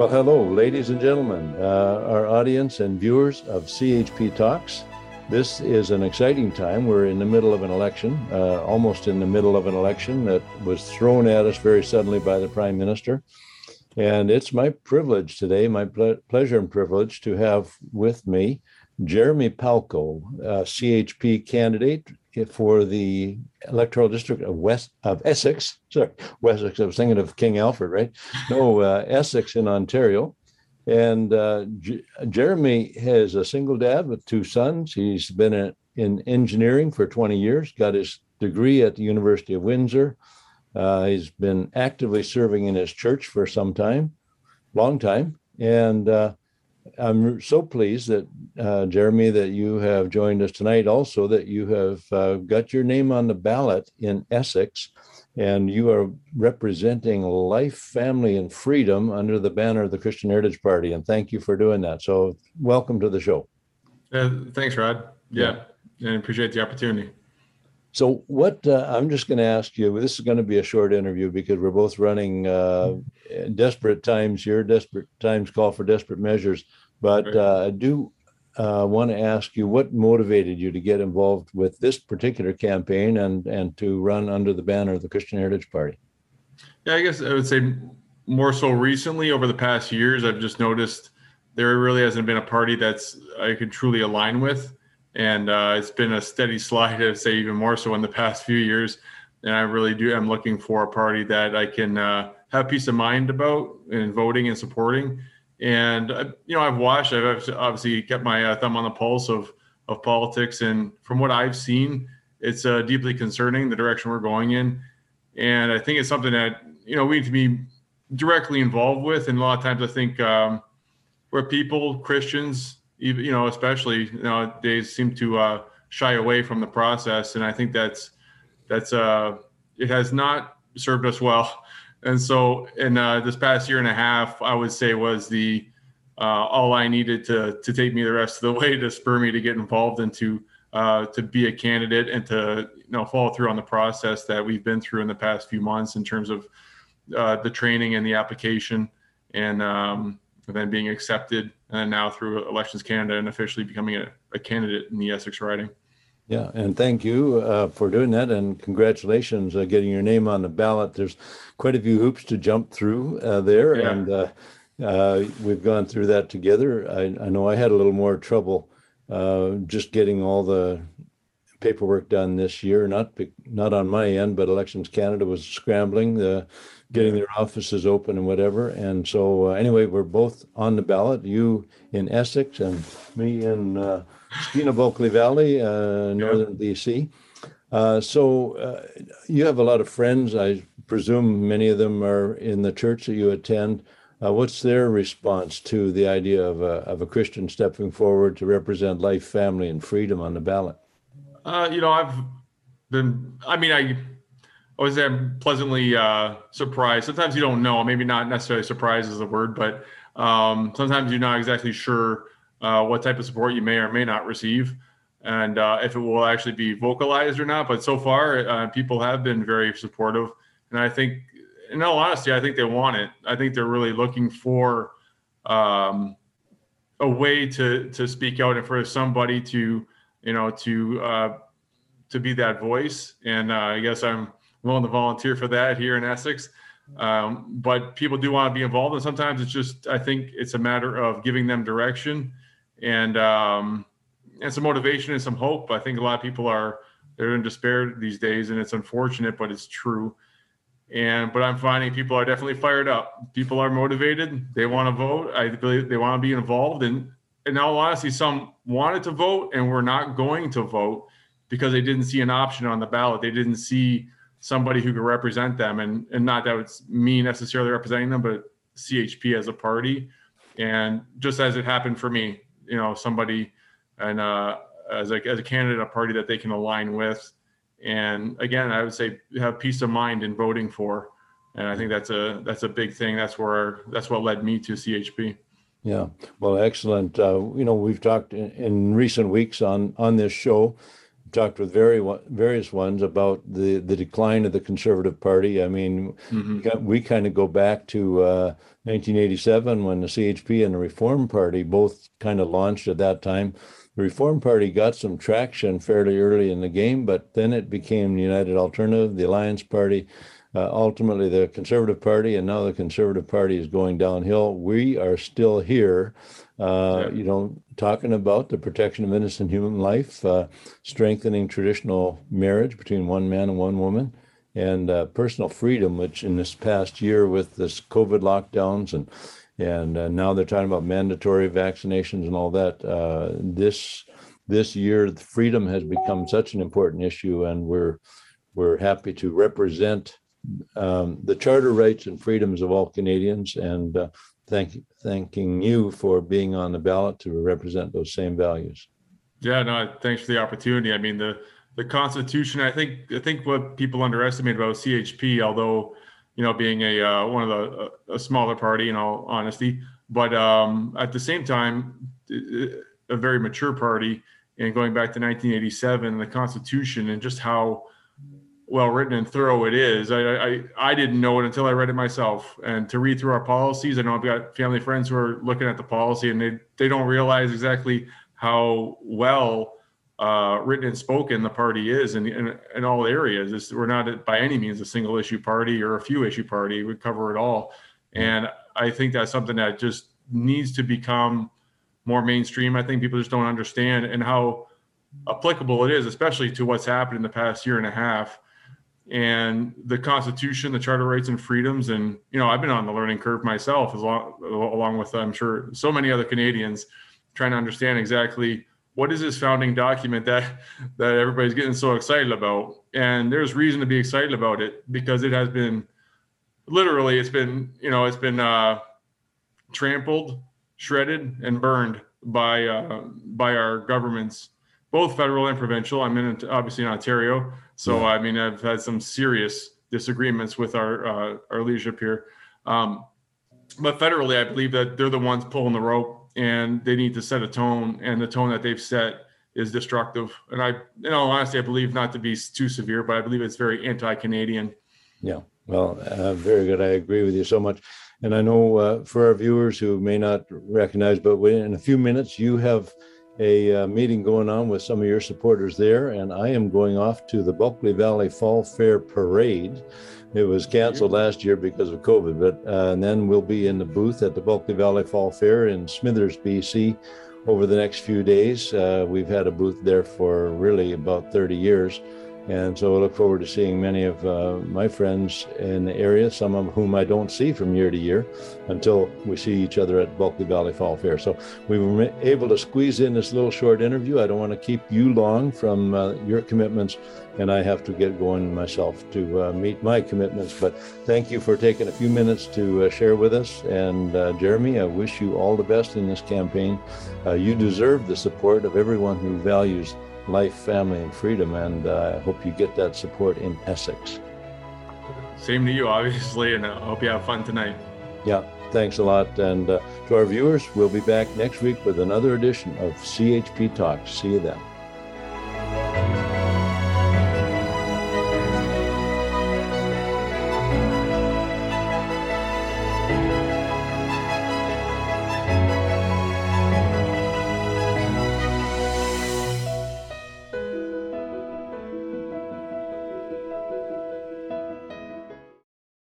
Well, hello, ladies and gentlemen, uh, our audience and viewers of CHP Talks. This is an exciting time. We're in the middle of an election, uh, almost in the middle of an election that was thrown at us very suddenly by the Prime Minister. And it's my privilege today, my ple- pleasure and privilege to have with me Jeremy Palko, CHP candidate for the electoral district of West of Essex. Sorry, Wessex. I was thinking of King Alfred, right? No, uh, Essex in Ontario. And uh, J- Jeremy has a single dad with two sons. He's been a, in engineering for 20 years. Got his degree at the University of Windsor. Uh, he's been actively serving in his church for some time, long time, and uh, I'm so pleased that uh, Jeremy that you have joined us tonight. Also, that you have uh, got your name on the ballot in Essex, and you are representing life, family, and freedom under the banner of the Christian Heritage Party. And thank you for doing that. So, welcome to the show. Uh, thanks, Rod. Yeah, yeah, and appreciate the opportunity. So, what uh, I'm just going to ask you this is going to be a short interview because we're both running uh, desperate times here. Desperate times call for desperate measures. But uh, I do uh, want to ask you what motivated you to get involved with this particular campaign and and to run under the banner of the Christian Heritage Party. Yeah, I guess I would say more so recently over the past years, I've just noticed there really hasn't been a party that's I could truly align with and uh, it's been a steady slide. I'd say even more so in the past few years. And I really do. I'm looking for a party that I can uh, have peace of mind about in voting and supporting. And uh, you know, I've watched. I've obviously kept my uh, thumb on the pulse of of politics, and from what I've seen, it's uh, deeply concerning the direction we're going in. And I think it's something that you know we need to be directly involved with. And a lot of times, I think um, where people, Christians, you know especially nowadays seem to uh, shy away from the process. And i think that's that's uh it has not served us well. And so in uh, this past year and a half i would say was the uh, all i needed to to take me the rest of the way to spur me to get involved and to uh, to be a candidate and to you know follow through on the process that we've been through in the past few months in terms of uh, the training and the application. And um, then being accepted and now through Elections Canada and officially becoming a, a candidate in the Essex riding. Yeah, and thank you uh, for doing that, and congratulations uh, getting your name on the ballot. There's quite a few hoops to jump through uh, there, yeah. and uh, uh, we've gone through that together. I, I, know I had a little more trouble uh, just getting all the paperwork done this year. Not not on my end, but Elections Canada was scrambling. The getting their offices open and whatever. And so, uh, anyway, we're both on the ballot. You in Essex and me in uh, Skeena Bulkley Valley, uh, northern. BC. Uh, so, uh, you have a lot of friends. I presume many of them are in the church that you attend. Uh, what's their response to the idea of a, of a Christian stepping forward to represent life, family, and freedom on the ballot? you know, I've been, I mean, I was am pleasantly uh, surprised. Sometimes you don't know. Maybe not necessarily surprised is the word, but um, sometimes you're not exactly sure uh, what type of support you may or may not receive, and uh, if it will actually be vocalized or not. But so far, uh, people have been very supportive, and I think, in all honesty, I think they want it. I think they're really looking for um, a way to to speak out and for somebody to you know to uh, to be that voice. And uh, I guess I'm willing to volunteer for that here in Essex. Um, but people do want to be involved, and sometimes it's just I think it's a matter of giving them direction and um, and some motivation and some hope. I think a lot of people are they're in despair these days, and it's unfortunate, but it's true. And but I'm finding people are definitely fired up. People are motivated. They want to vote. I believe they want to be involved. And in all honesty, some wanted to vote and were not going to vote because they didn't see an option on the ballot. They didn't see somebody who could represent them and and not that it's me necessarily representing them but chp as a party. And just as it happened for me you know somebody and uh as a as a candidate a party that they can align with. And again i would say have peace of mind in voting for. And i think that's a that's a big thing. That's where that's what led me to chp yeah. Well excellent. Uh, you know we've talked in, in recent weeks on on this show talked with very various ones about the the decline of the Conservative Party. I mean, mm-hmm. we kind of go back to uh, 1987 when the CHP and the Reform Party both kind of launched at that time. The Reform Party got some traction fairly early in the game, but then it became the United Alternative, the Alliance Party, uh, ultimately the Conservative Party, and now the Conservative Party is going downhill. We are still here, uh, you know, talking about the protection of innocent human life, uh, strengthening traditional marriage between one man and one woman, and uh, personal freedom, which in this past year with this COVID lockdowns and and uh, now they're talking about mandatory vaccinations and all that. Uh, this this year, freedom has become such an important issue, and we're we're happy to represent um, the charter rights and freedoms of all Canadians, and uh, thank thanking you for being on the ballot to represent those same values. Yeah, no, thanks for the opportunity. I mean, the the Constitution. I think I think what people underestimate about CHP, although you know being a uh, one of the a smaller party, in all honesty, but um, at the same time, a very mature party. And going back to 1987, the Constitution, and just how well written and thorough it is. I, I I didn't know it until I read it myself. And to read through our policies, I know I've got family friends who are looking at the policy and they they don't realize exactly how well uh, written and spoken the party is in, in, in all areas. It's, we're not by any means a single issue party or a few issue party. We cover it all, and I think that's something that just needs to become more mainstream. I think people just don't understand and how applicable it is, especially to what's happened in the past year and a half and the Constitution, the Charter Rights and Freedoms, and you know I've been on the learning curve myself, as long along with I'm sure so many other Canadians, trying to understand exactly what is this founding document that that everybody's getting so excited about, and there's reason to be excited about it because it has been literally it's been you know it's been uh, trampled, shredded, and burned by uh, by our governments, both federal and provincial. I'm in obviously in Ontario so yeah. I mean, I've had some serious disagreements with our uh, our leadership here. Um, but federally, I believe that they're the ones pulling the rope, and they need to set a tone. And the tone that they've set is destructive. And I, you know, honestly, I believe not to be too severe, but I believe it's very anti-Canadian. Yeah. Well, uh, very good. I agree with you so much. And I know uh, for our viewers who may not recognize, but in a few minutes, you have a uh, meeting going on with some of your supporters there, and I am going off to the Bulkley Valley Fall Fair Parade. It was canceled last year because of COVID, but uh, and then we'll be in the booth at the Bulkley Valley Fall Fair in Smithers, BC, over the next few days. Uh, we've had a booth there for really about 30 years. And so I look forward to seeing many of uh, my friends in the area, some of whom I don't see from year to year until we see each other at Bulkley Valley Fall Fair. So we were able to squeeze in this little short interview. I don't want to keep you long from uh, your commitments, and I have to get going myself to uh, meet my commitments. But thank you for taking a few minutes to uh, share with us. And uh, Jeremy, I wish you all the best in this campaign. Uh, you deserve the support of everyone who values life, family, and freedom. And uh, I hope you get that support in Essex. Same to you, obviously, and I hope you have fun tonight. Yeah, thanks a lot. And uh, to our viewers, we'll be back next week with another edition of CHP Talks. See you then.